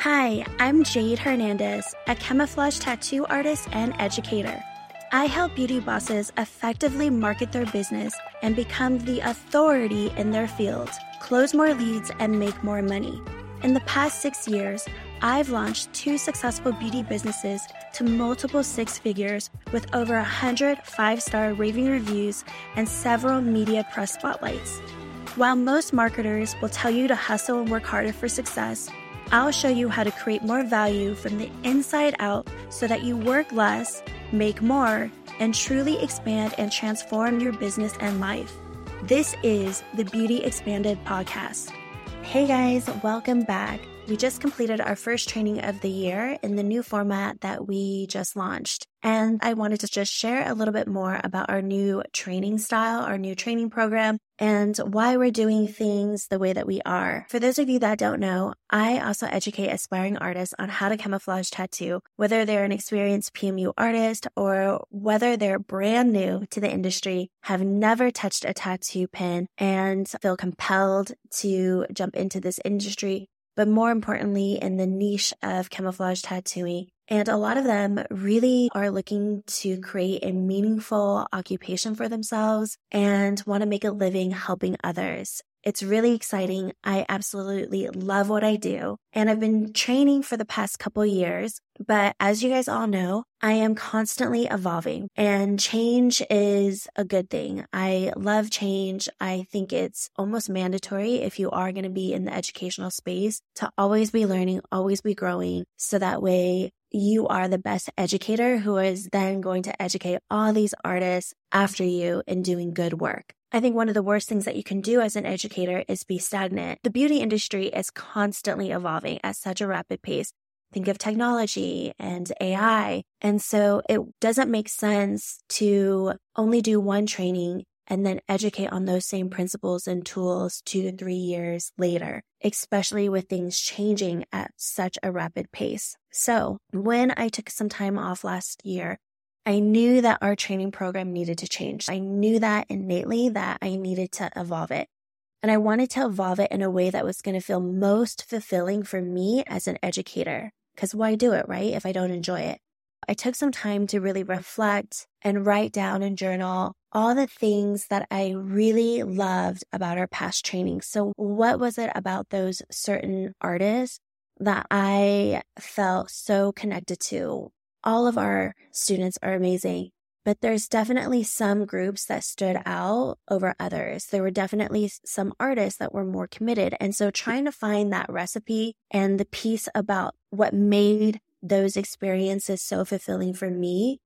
Hi, I'm Jayd Hernandez, a camouflage tattoo artist and educator. I help beauty bosses effectively market their business and become the authority in their field, close more leads, and make more money. In the past six years, I've launched two successful beauty businesses to multiple six figures with over 100 five star raving reviews and several media press spotlights. While most marketers will tell you to hustle and work harder for success, I'll show you how to create more value from the inside out so that you work less, make more, and truly expand and transform your business and life. This is the Beauty Expanded podcast. Hey guys, welcome back. We just completed our first training of the year in the new format that we just launched. And I wanted to just share a little bit more about our new training style, our new training program, and why we're doing things the way that we are. For those of you that don't know, I also educate aspiring artists on how to camouflage tattoo, whether they're an experienced PMU artist or whether they're brand new to the industry, have never touched a tattoo pen and feel compelled to jump into this industry but more importantly, in the niche of camouflage tattooing. And a lot of them really are looking to create a meaningful occupation for themselves and want to make a living helping others. It's really exciting. I absolutely love what I do. And I've been training for the past couple years. But as you guys all know, I am constantly evolving and change is a good thing. I love change. I think it's almost mandatory if you are going to be in the educational space to always be learning, always be growing. So that way you are the best educator who is then going to educate all these artists after you in doing good work. I think one of the worst things that you can do as an educator is be stagnant. The beauty industry is constantly evolving at such a rapid pace. Think of technology and AI. And so it doesn't make sense to only do one training and then educate on those same principles and tools two to three years later, especially with things changing at such a rapid pace. So when I took some time off last year, I knew that our training program needed to change. I knew that innately that I needed to evolve it. And I wanted to evolve it in a way that was going to feel most fulfilling for me as an educator. Because why do it, right? If I don't enjoy it. I took some time to really reflect and write down and journal all the things that I really loved about our past training. So, what was it about those certain artists that I felt so connected to? all of our students are amazing, but there's definitely some groups that stood out over others. There were definitely some artists that were more committed. And so trying to find that recipe and the piece about what made those experiences so fulfilling for me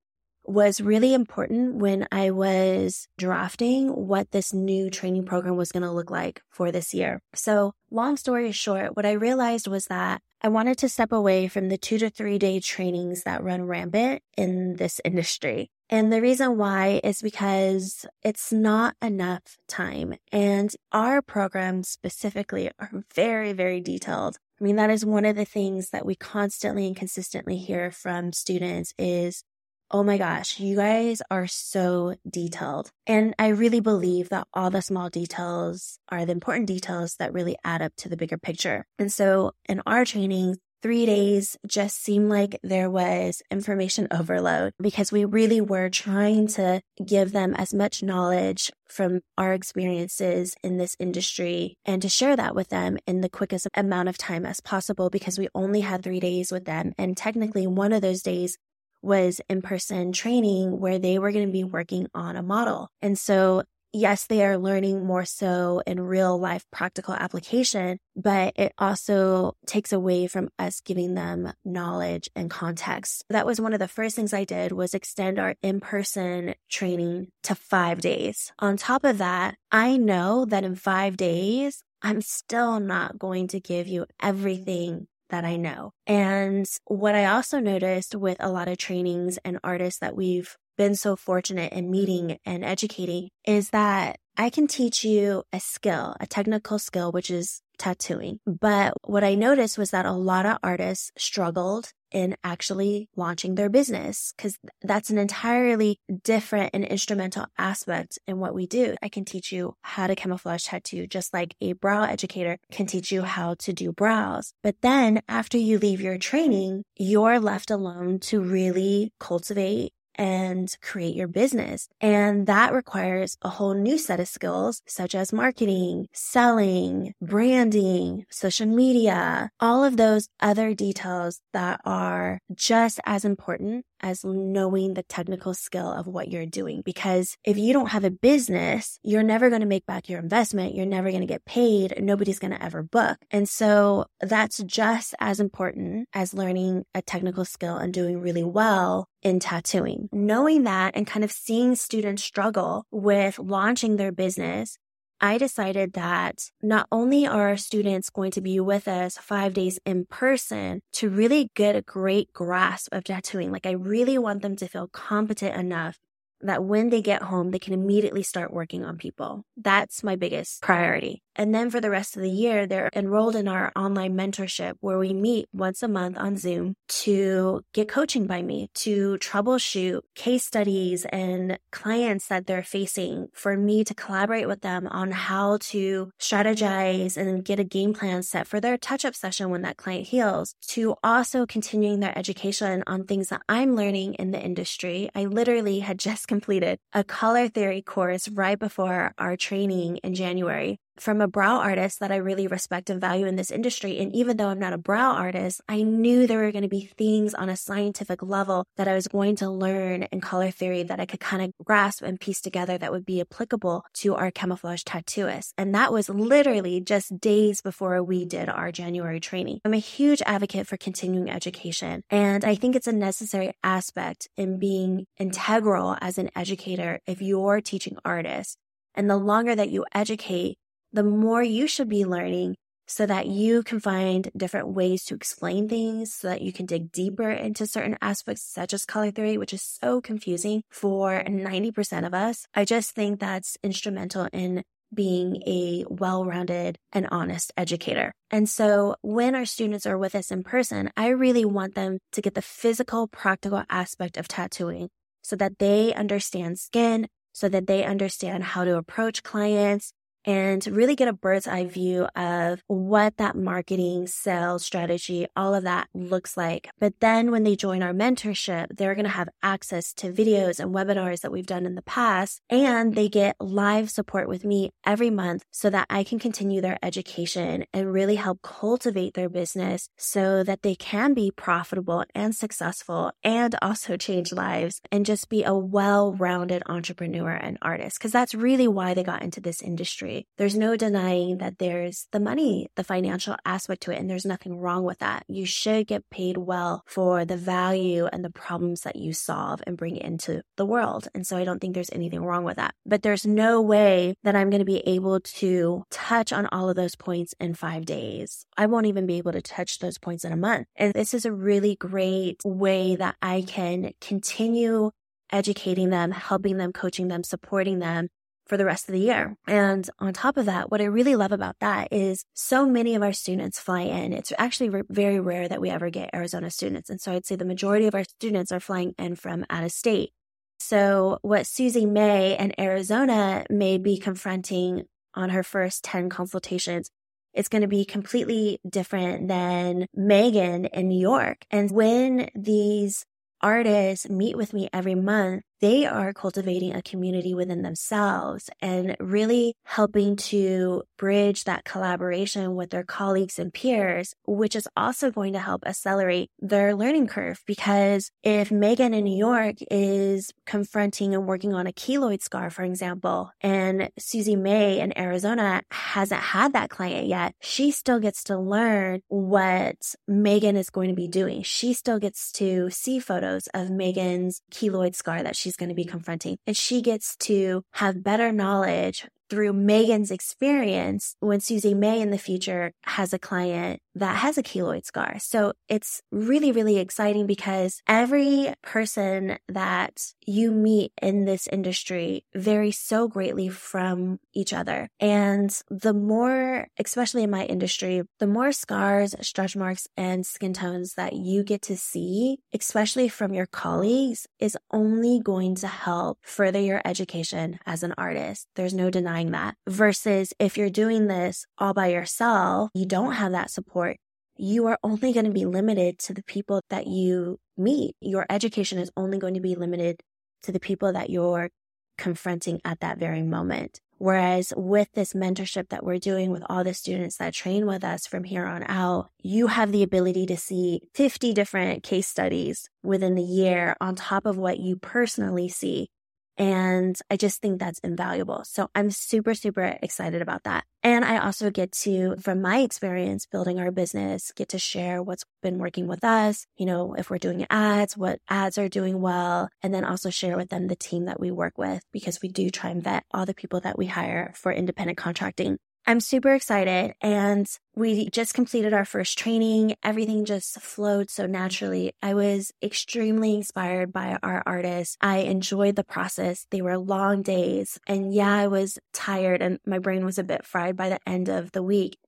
was really important when I was drafting what this new training program was going to look like for this year. So long story short, what I realized was that I wanted to step away from the two to three day trainings that run rampant in this industry. And the reason why is because it's not enough time. And our programs specifically are very, very detailed. I mean, that is one of the things that we constantly and consistently hear from students is oh my gosh, you guys are so detailed. And I really believe that all the small details are the important details that really add up to the bigger picture. And so in our training, three days just seemed like there was information overload because we really were trying to give them as much knowledge from our experiences in this industry and to share that with them in the quickest amount of time as possible because we only had three days with them. And technically, one of those days was in person training where they were going to be working on a model. And so yes, they are learning more so in real life practical application, but it also takes away from us giving them knowledge and context. That was one of the first things I did was extend our in-person training to five days. On top of that, I know that in five days, I'm still not going to give you everything that I know. And what I also noticed with a lot of trainings and artists that we've been so fortunate in meeting and educating is that I can teach you a skill, a technical skill, which is tattooing. But what I noticed was that a lot of artists struggled in actually launching their business because that's an entirely different and instrumental aspect in what we do. I can teach you how to camouflage tattoo, just like a brow educator can teach you how to do brows. But then after you leave your training, you're left alone to really cultivate and create your business. And that requires a whole new set of skills, such as marketing, selling, branding, social media, all of those other details that are just as important as knowing the technical skill of what you're doing. Because if you don't have a business, you're never going to make back your investment. You're never going to get paid. Nobody's going to ever book. And so that's just as important as learning a technical skill and doing really well in tattooing. Knowing that and kind of seeing students struggle with launching their business I decided that not only are our students going to be with us five days in person to really get a great grasp of tattooing, like I really want them to feel competent enough that when they get home, they can immediately start working on people. That's my biggest priority. And then for the rest of the year, they're enrolled in our online mentorship where we meet once a month on Zoom to get coaching by me, to troubleshoot case studies and clients that they're facing for me to collaborate with them on how to strategize and get a game plan set for their touch up session when that client heals, to also continuing their education on things that I'm learning in the industry. I literally had just completed a color theory course right before our training in January from a brow artist that I really respect and value in this industry. And even though I'm not a brow artist, I knew there were going to be things on a scientific level that I was going to learn in color theory that I could kind of grasp and piece together that would be applicable to our camouflage tattooists. And that was literally just days before we did our January training. I'm a huge advocate for continuing education. And I think it's a necessary aspect in being integral as an educator if you're teaching artists. And the longer that you educate, the more you should be learning so that you can find different ways to explain things so that you can dig deeper into certain aspects such as color theory, which is so confusing for 90% of us. I just think that's instrumental in being a well-rounded and honest educator. And so when our students are with us in person, I really want them to get the physical, practical aspect of tattooing so that they understand skin, so that they understand how to approach clients, and really get a bird's eye view of what that marketing, sales strategy, all of that looks like. But then when they join our mentorship, they're going to have access to videos and webinars that we've done in the past, and they get live support with me every month so that I can continue their education and really help cultivate their business so that they can be profitable and successful and also change lives and just be a well-rounded entrepreneur and artist. Cause that's really why they got into this industry there's no denying that there's the money, the financial aspect to it, and there's nothing wrong with that. You should get paid well for the value and the problems that you solve and bring into the world. And so I don't think there's anything wrong with that. But there's no way that I'm going to be able to touch on all of those points in five days. I won't even be able to touch those points in a month. And this is a really great way that I can continue educating them, helping them, coaching them, supporting them for the rest of the year. And on top of that, what I really love about that is so many of our students fly in. It's actually very rare that we ever get Arizona students. And so I'd say the majority of our students are flying in from out of state. So what Susie May and Arizona may be confronting on her first 10 consultations it's going to be completely different than Megan in New York. And when these artists meet with me every month, they are cultivating a community within themselves and really helping to bridge that collaboration with their colleagues and peers, which is also going to help accelerate their learning curve. Because if Megan in New York is confronting and working on a keloid scar, for example, and Susie May in Arizona hasn't had that client yet, she still gets to learn what Megan is going to be doing. She still gets to see photos of Megan's keloid scar that she's going to be confronting. And she gets to have better knowledge through Megan's experience when Susie May in the future has a client that has a keloid scar. So it's really, really exciting because every person that you meet in this industry varies so greatly from each other. And the more, especially in my industry, the more scars, stretch marks, and skin tones that you get to see, especially from your colleagues, is only going to help further your education as an artist. There's no denying that. Versus if you're doing this all by yourself, you don't have that support you are only going to be limited to the people that you meet. Your education is only going to be limited to the people that you're confronting at that very moment. Whereas with this mentorship that we're doing with all the students that train with us from here on out, you have the ability to see 50 different case studies within the year on top of what you personally see and I just think that's invaluable. So I'm super, super excited about that. And I also get to, from my experience building our business, get to share what's been working with us. You know, if we're doing ads, what ads are doing well, and then also share with them the team that we work with because we do try and vet all the people that we hire for independent contracting. I'm super excited and we just completed our first training. Everything just flowed so naturally. I was extremely inspired by our artists. I enjoyed the process. They were long days and yeah, I was tired and my brain was a bit fried by the end of the week,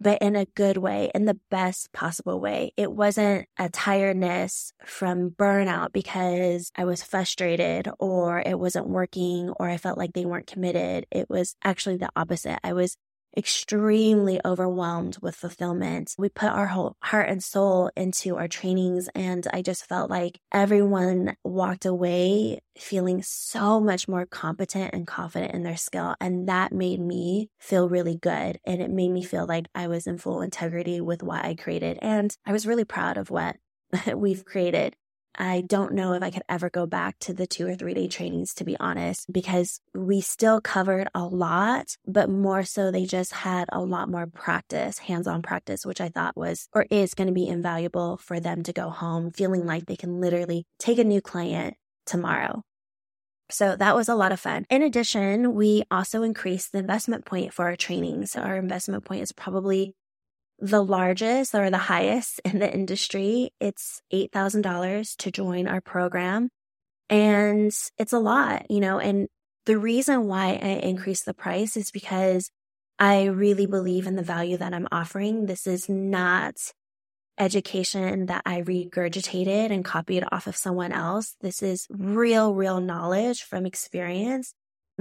but in a good way, in the best possible way. It wasn't a tiredness from burnout because I was frustrated or it wasn't working or I felt like they weren't committed. It was actually the opposite. I was extremely overwhelmed with fulfillment. We put our whole heart and soul into our trainings and I just felt like everyone walked away feeling so much more competent and confident in their skill. And that made me feel really good. And it made me feel like I was in full integrity with what I created. And I was really proud of what we've created. I don't know if I could ever go back to the two or three day trainings, to be honest, because we still covered a lot, but more so they just had a lot more practice, hands on practice, which I thought was or is going to be invaluable for them to go home feeling like they can literally take a new client tomorrow. So that was a lot of fun. In addition, we also increased the investment point for our training. So our investment point is probably the largest or the highest in the industry. It's $8,000 to join our program. And it's a lot, you know, and the reason why I increased the price is because I really believe in the value that I'm offering. This is not education that I regurgitated and copied off of someone else. This is real, real knowledge from experience.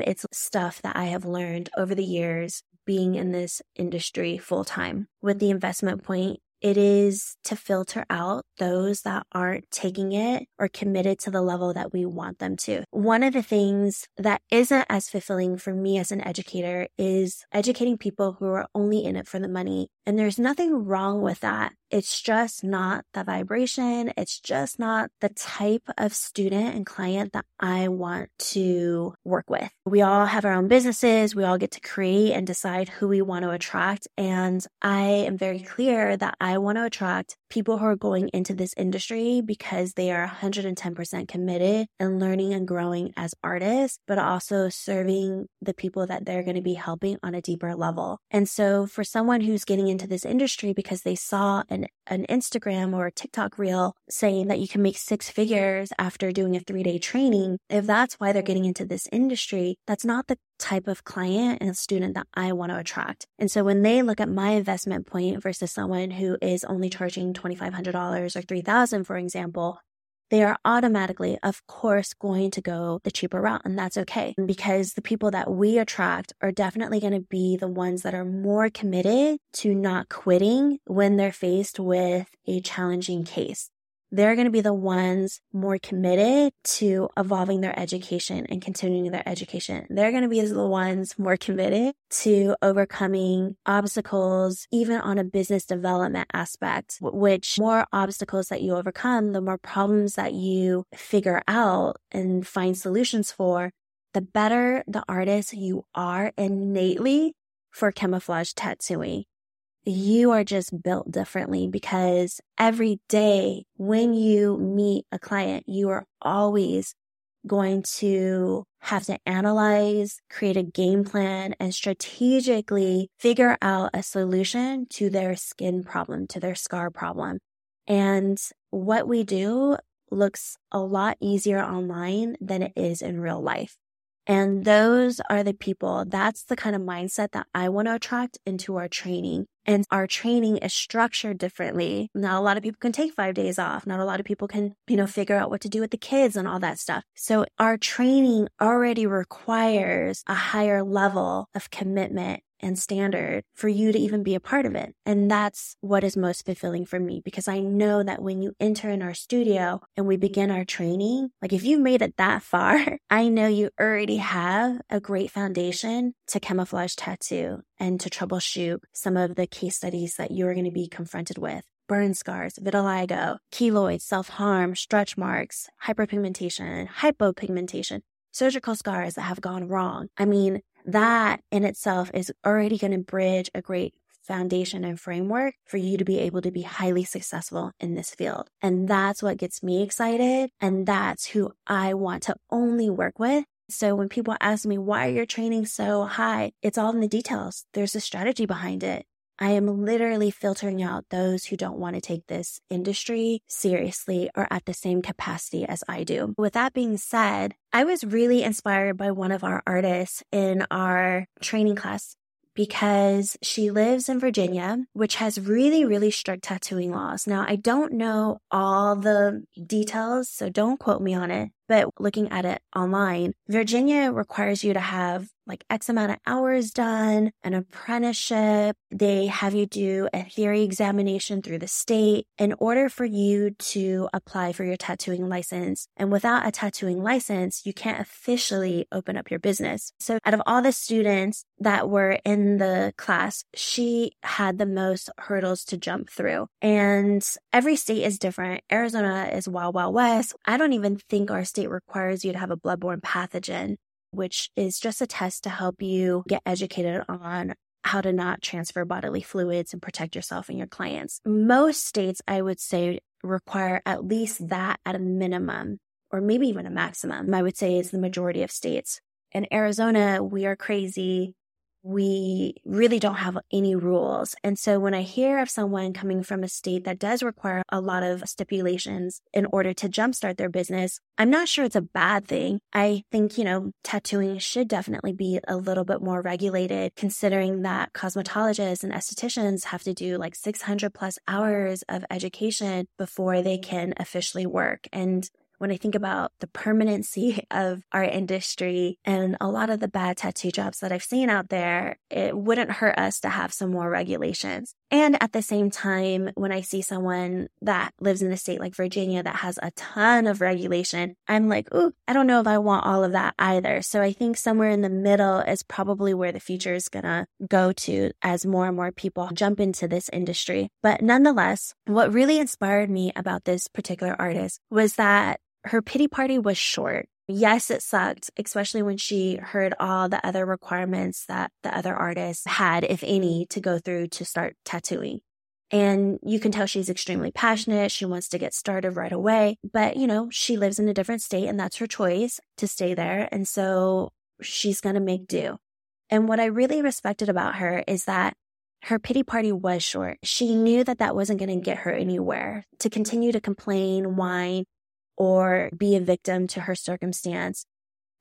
It's stuff that I have learned over the years being in this industry full time. With the investment point, it is to filter out those that aren't taking it or committed to the level that we want them to. One of the things that isn't as fulfilling for me as an educator is educating people who are only in it for the money. And there's nothing wrong with that. It's just not the vibration. It's just not the type of student and client that I want to work with. We all have our own businesses. We all get to create and decide who we want to attract. And I am very clear that I want to attract people who are going into this industry because they are 110% committed and learning and growing as artists, but also serving the people that they're going to be helping on a deeper level. And so for someone who's getting into this industry because they saw an, an Instagram or a TikTok reel saying that you can make six figures after doing a three day training, if that's why they're getting into this industry, that's not the type of client and student that I want to attract. And so when they look at my investment point versus someone who is only charging $2,500 or $3,000, for example, they are automatically, of course, going to go the cheaper route. And that's okay because the people that we attract are definitely going to be the ones that are more committed to not quitting when they're faced with a challenging case they're going to be the ones more committed to evolving their education and continuing their education. They're going to be the ones more committed to overcoming obstacles, even on a business development aspect, which more obstacles that you overcome, the more problems that you figure out and find solutions for, the better the artist you are innately for camouflage tattooing you are just built differently because every day when you meet a client, you are always going to have to analyze, create a game plan, and strategically figure out a solution to their skin problem, to their scar problem. And what we do looks a lot easier online than it is in real life. And those are the people, that's the kind of mindset that I want to attract into our training. And our training is structured differently. Not a lot of people can take five days off. Not a lot of people can, you know, figure out what to do with the kids and all that stuff. So our training already requires a higher level of commitment and standard for you to even be a part of it. And that's what is most fulfilling for me because I know that when you enter in our studio and we begin our training, like if you made it that far, I know you already have a great foundation to camouflage tattoo and to troubleshoot some of the case studies that you're going to be confronted with burn scars, vitiligo, keloids, self-harm, stretch marks, hyperpigmentation, hypopigmentation, surgical scars that have gone wrong. I mean, that in itself is already going to bridge a great foundation and framework for you to be able to be highly successful in this field. And that's what gets me excited. And that's who I want to only work with. So when people ask me, why are your training so high? It's all in the details. There's a strategy behind it. I am literally filtering out those who don't want to take this industry seriously or at the same capacity as I do. With that being said, I was really inspired by one of our artists in our training class because she lives in Virginia, which has really, really strict tattooing laws. Now, I don't know all the details, so don't quote me on it, but looking at it online, Virginia requires you to have like X amount of hours done, an apprenticeship. They have you do a theory examination through the state in order for you to apply for your tattooing license. And without a tattooing license, you can't officially open up your business. So out of all the students that were in the class, she had the most hurdles to jump through. And every state is different. Arizona is wild, wild west. I don't even think our state requires you to have a bloodborne pathogen which is just a test to help you get educated on how to not transfer bodily fluids and protect yourself and your clients. Most states, I would say, require at least that at a minimum, or maybe even a maximum, I would say is the majority of states. In Arizona, we are crazy we really don't have any rules. And so when I hear of someone coming from a state that does require a lot of stipulations in order to jumpstart their business, I'm not sure it's a bad thing. I think, you know, tattooing should definitely be a little bit more regulated considering that cosmetologists and estheticians have to do like 600 plus hours of education before they can officially work. And when I think about the permanency of our industry and a lot of the bad tattoo jobs that I've seen out there, it wouldn't hurt us to have some more regulations. And at the same time, when I see someone that lives in a state like Virginia that has a ton of regulation, I'm like, ooh, I don't know if I want all of that either. So I think somewhere in the middle is probably where the future is going to go to as more and more people jump into this industry. But nonetheless, what really inspired me about this particular artist was that her pity party was short. Yes, it sucked, especially when she heard all the other requirements that the other artists had, if any, to go through to start tattooing. And you can tell she's extremely passionate. She wants to get started right away. But, you know, she lives in a different state and that's her choice to stay there. And so she's going to make do. And what I really respected about her is that her pity party was short. She knew that that wasn't going to get her anywhere. To continue to complain, whine, or be a victim to her circumstance.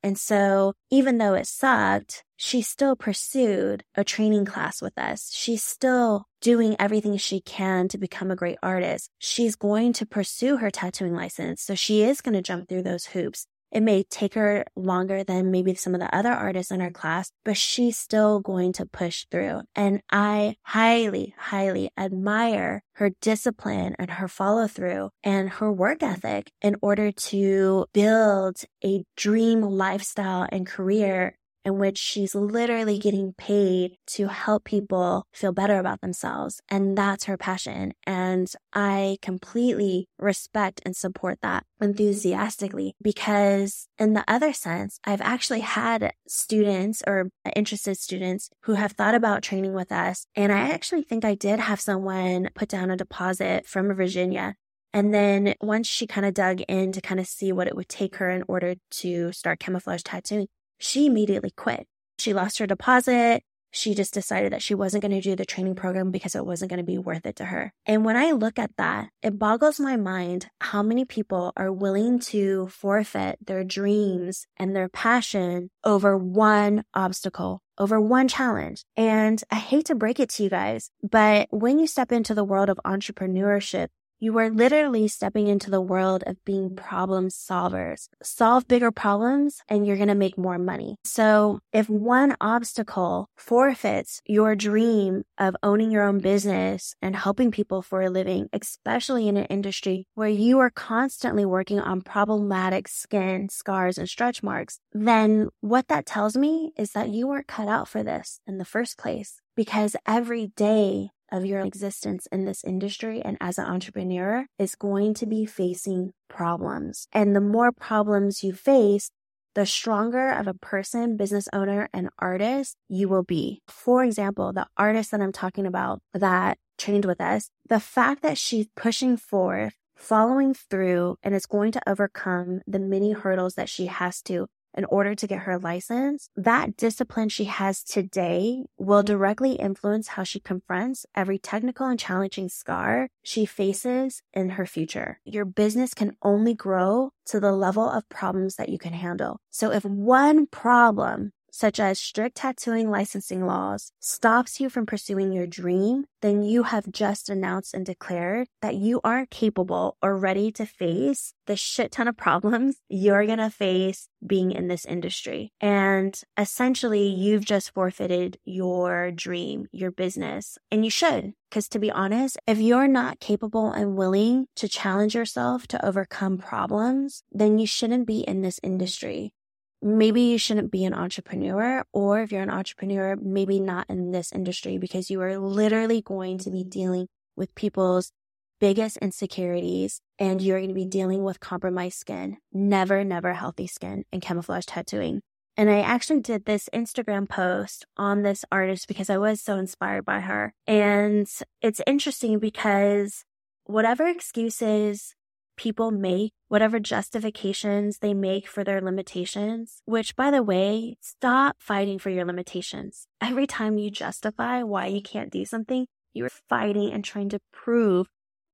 And so even though it sucked, she still pursued a training class with us. She's still doing everything she can to become a great artist. She's going to pursue her tattooing license. So she is going to jump through those hoops. It may take her longer than maybe some of the other artists in her class, but she's still going to push through. And I highly, highly admire her discipline and her follow through and her work ethic in order to build a dream lifestyle and career in which she's literally getting paid to help people feel better about themselves. And that's her passion. And I completely respect and support that enthusiastically because in the other sense, I've actually had students or interested students who have thought about training with us. And I actually think I did have someone put down a deposit from Virginia And then once she kind of dug in to kind of see what it would take her in order to start camouflage tattooing, she immediately quit. She lost her deposit. She just decided that she wasn't going to do the training program because it wasn't going to be worth it to her. And when I look at that, it boggles my mind how many people are willing to forfeit their dreams and their passion over one obstacle, over one challenge. And I hate to break it to you guys, but when you step into the world of entrepreneurship, you are literally stepping into the world of being problem solvers. Solve bigger problems and you're going to make more money. So if one obstacle forfeits your dream of owning your own business and helping people for a living, especially in an industry where you are constantly working on problematic skin, scars, and stretch marks, then what that tells me is that you weren't cut out for this in the first place because every day of your existence in this industry and as an entrepreneur is going to be facing problems. And the more problems you face, the stronger of a person, business owner, and artist you will be. For example, the artist that I'm talking about that trained with us, the fact that she's pushing forth, following through, and is going to overcome the many hurdles that she has to in order to get her license, that discipline she has today will directly influence how she confronts every technical and challenging scar she faces in her future. Your business can only grow to the level of problems that you can handle. So if one problem such as strict tattooing licensing laws, stops you from pursuing your dream, then you have just announced and declared that you aren't capable or ready to face the shit ton of problems you're to face being in this industry. And essentially, you've just forfeited your dream, your business, and you should. Because to be honest, if you're not capable and willing to challenge yourself to overcome problems, then you shouldn't be in this industry maybe you shouldn't be an entrepreneur, or if you're an entrepreneur, maybe not in this industry because you are literally going to be dealing with people's biggest insecurities and you're going to be dealing with compromised skin, never, never healthy skin and camouflage tattooing. And I actually did this Instagram post on this artist because I was so inspired by her. And it's interesting because whatever excuses people make, whatever justifications they make for their limitations, which by the way, stop fighting for your limitations. Every time you justify why you can't do something, you're fighting and trying to prove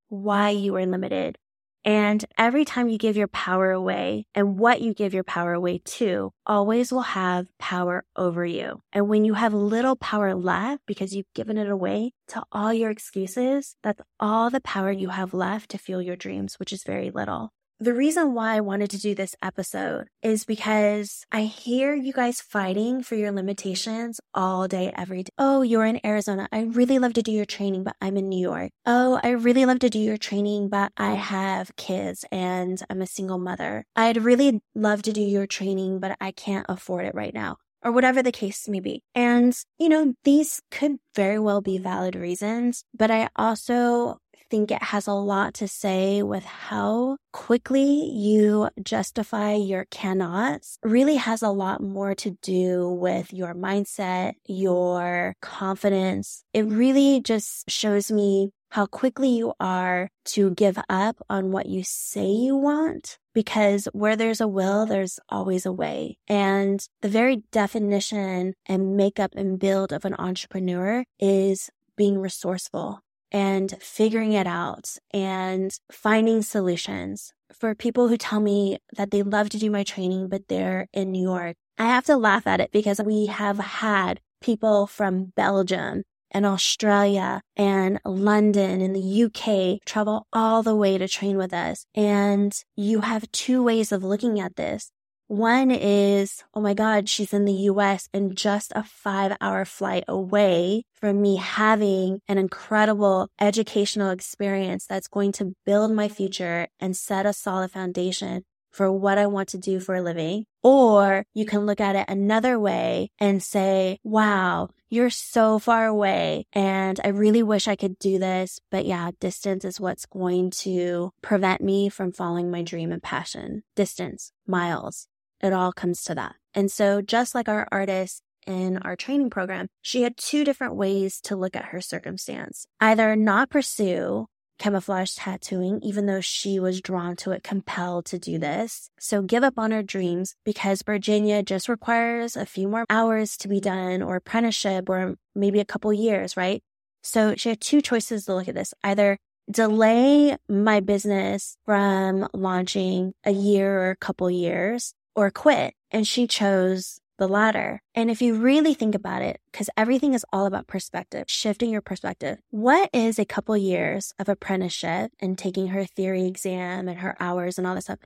why you are limited and every time you give your power away and what you give your power away to always will have power over you. And when you have little power left because you've given it away to all your excuses, that's all the power you have left to fuel your dreams, which is very little. The reason why I wanted to do this episode is because I hear you guys fighting for your limitations all day, every day. Oh, you're in Arizona. I really love to do your training, but I'm in New York. Oh, I really love to do your training, but I have kids and I'm a single mother. I'd really love to do your training, but I can't afford it right now or whatever the case may be. And, you know, these could very well be valid reasons, but I also think it has a lot to say with how quickly you justify your cannots really has a lot more to do with your mindset, your confidence. It really just shows me how quickly you are to give up on what you say you want because where there's a will, there's always a way. And the very definition and makeup and build of an entrepreneur is being resourceful and figuring it out and finding solutions. For people who tell me that they love to do my training, but they're in New York, I have to laugh at it because we have had people from Belgium and Australia and London and the UK travel all the way to train with us. And you have two ways of looking at this. One is, oh my God, she's in the US and just a five hour flight away from me having an incredible educational experience that's going to build my future and set a solid foundation for what I want to do for a living. Or you can look at it another way and say, wow, you're so far away and I really wish I could do this. But yeah, distance is what's going to prevent me from following my dream and passion. Distance, miles, it all comes to that. And so just like our artist in our training program, she had two different ways to look at her circumstance. Either not pursue camouflage tattooing, even though she was drawn to it, compelled to do this. So give up on her dreams because Virginia just requires a few more hours to be done or apprenticeship or maybe a couple years, right? So she had two choices to look at this. Either delay my business from launching a year or a couple years or quit. And she chose the latter. And if you really think about it, because everything is all about perspective, shifting your perspective, what is a couple years of apprenticeship and taking her theory exam and her hours and all this stuff?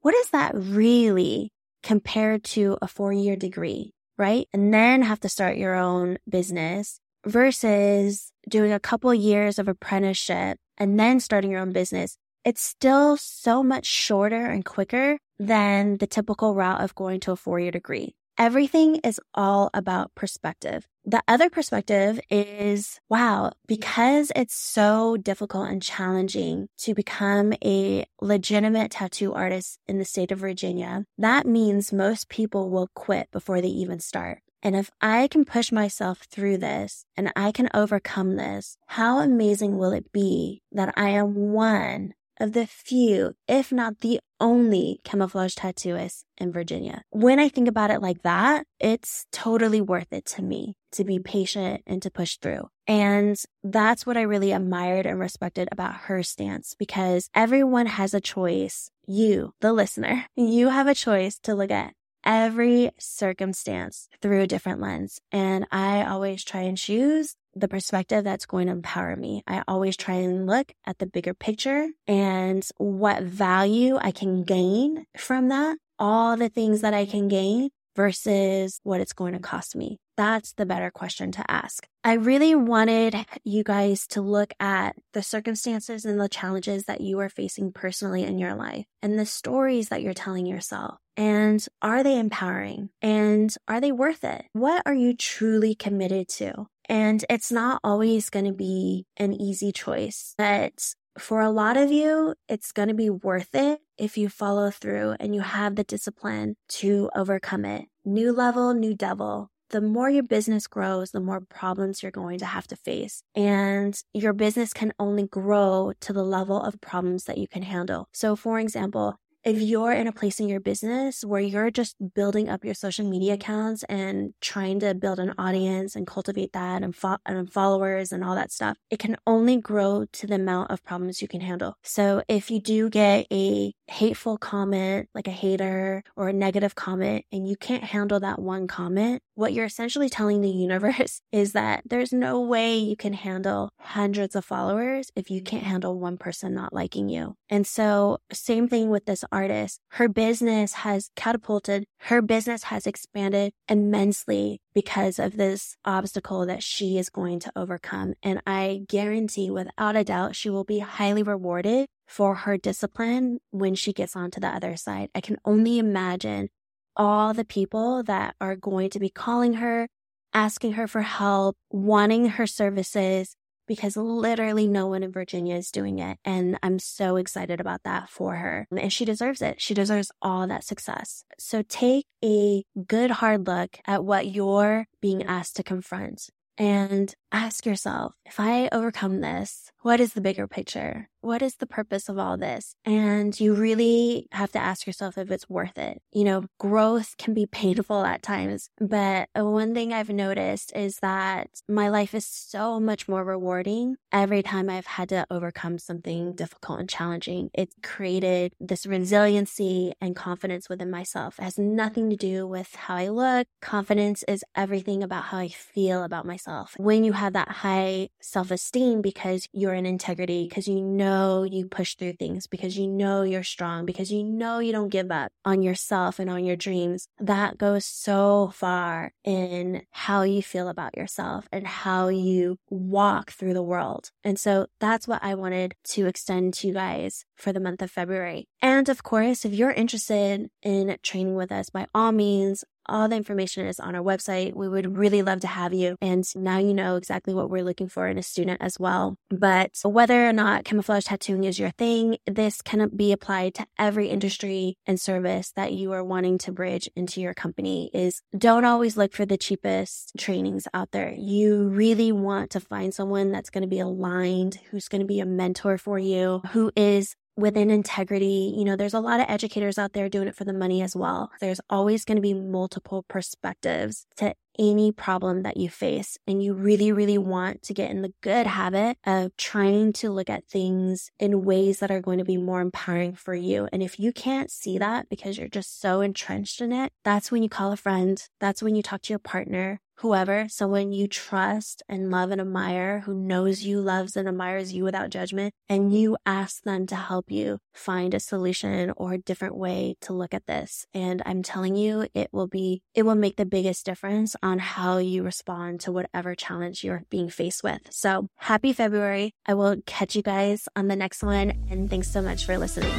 What is that really compared to a four year degree, right? And then have to start your own business versus doing a couple years of apprenticeship and then starting your own business. It's still so much shorter and quicker than the typical route of going to a four year degree. Everything is all about perspective. The other perspective is wow, because it's so difficult and challenging to become a legitimate tattoo artist in the state of Virginia, that means most people will quit before they even start. And if I can push myself through this and I can overcome this, how amazing will it be that I am one of the few, if not the only camouflage tattooist in Virginia. When I think about it like that, it's totally worth it to me to be patient and to push through. And that's what I really admired and respected about her stance because everyone has a choice. You, the listener, you have a choice to look at every circumstance through a different lens. And I always try and choose the perspective that's going to empower me. I always try and look at the bigger picture and what value I can gain from that, all the things that I can gain versus what it's going to cost me. That's the better question to ask. I really wanted you guys to look at the circumstances and the challenges that you are facing personally in your life and the stories that you're telling yourself. And are they empowering? And are they worth it? What are you truly committed to? And it's not always going to be an easy choice, but for a lot of you, it's going to be worth it if you follow through and you have the discipline to overcome it. New level, new devil. The more your business grows, the more problems you're going to have to face. And your business can only grow to the level of problems that you can handle. So, for example, if you're in a place in your business where you're just building up your social media accounts and trying to build an audience and cultivate that and, fo- and followers and all that stuff, it can only grow to the amount of problems you can handle. So if you do get a hateful comment, like a hater or a negative comment, and you can't handle that one comment, what you're essentially telling the universe is that there's no way you can handle hundreds of followers if you can't handle one person not liking you. And so, same thing with this artist. Her business has catapulted, her business has expanded immensely because of this obstacle that she is going to overcome. And I guarantee without a doubt, she will be highly rewarded for her discipline when she gets onto the other side. I can only imagine all the people that are going to be calling her, asking her for help, wanting her services, because literally no one in Virginia is doing it. And I'm so excited about that for her. And she deserves it. She deserves all that success. So take a good hard look at what you're being asked to confront and ask yourself, if I overcome this, what is the bigger picture? What is the purpose of all this? And you really have to ask yourself if it's worth it. You know, growth can be painful at times, but one thing I've noticed is that my life is so much more rewarding every time I've had to overcome something difficult and challenging. It's created this resiliency and confidence within myself. It has nothing to do with how I look. Confidence is everything about how I feel about myself. When you have that high self esteem because you're in integrity, because you know you push through things, because you know you're strong, because you know you don't give up on yourself and on your dreams, that goes so far in how you feel about yourself and how you walk through the world. And so that's what I wanted to extend to you guys for the month of February. And of course, if you're interested in training with us, by all means, All the information is on our website. We would really love to have you. And now you know exactly what we're looking for in a student as well. But whether or not camouflage tattooing is your thing, this can be applied to every industry and service that you are wanting to bridge into your company is don't always look for the cheapest trainings out there. You really want to find someone that's going to be aligned, who's going to be a mentor for you, who is within integrity. You know, there's a lot of educators out there doing it for the money as well. There's always going to be multiple perspectives to any problem that you face. And you really, really want to get in the good habit of trying to look at things in ways that are going to be more empowering for you. And if you can't see that because you're just so entrenched in it, that's when you call a friend. That's when you talk to your partner whoever, someone you trust and love and admire, who knows you, loves and admires you without judgment, and you ask them to help you find a solution or a different way to look at this. And I'm telling you, it will be, it will make the biggest difference on how you respond to whatever challenge you're being faced with. So happy February. I will catch you guys on the next one. And thanks so much for listening.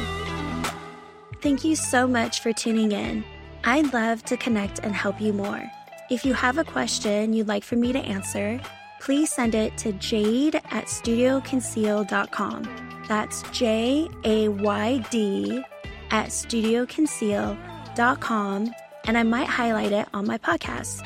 Thank you so much for tuning in. I'd love to connect and help you more. If you have a question you'd like for me to answer, please send it to jayd at studioconceal.com. That's J A Y D at studioconceal.com, and I might highlight it on my podcast.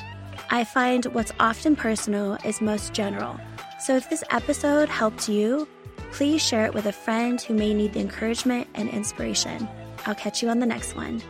I find what's often personal is most general. So if this episode helped you, please share it with a friend who may need the encouragement and inspiration. I'll catch you on the next one.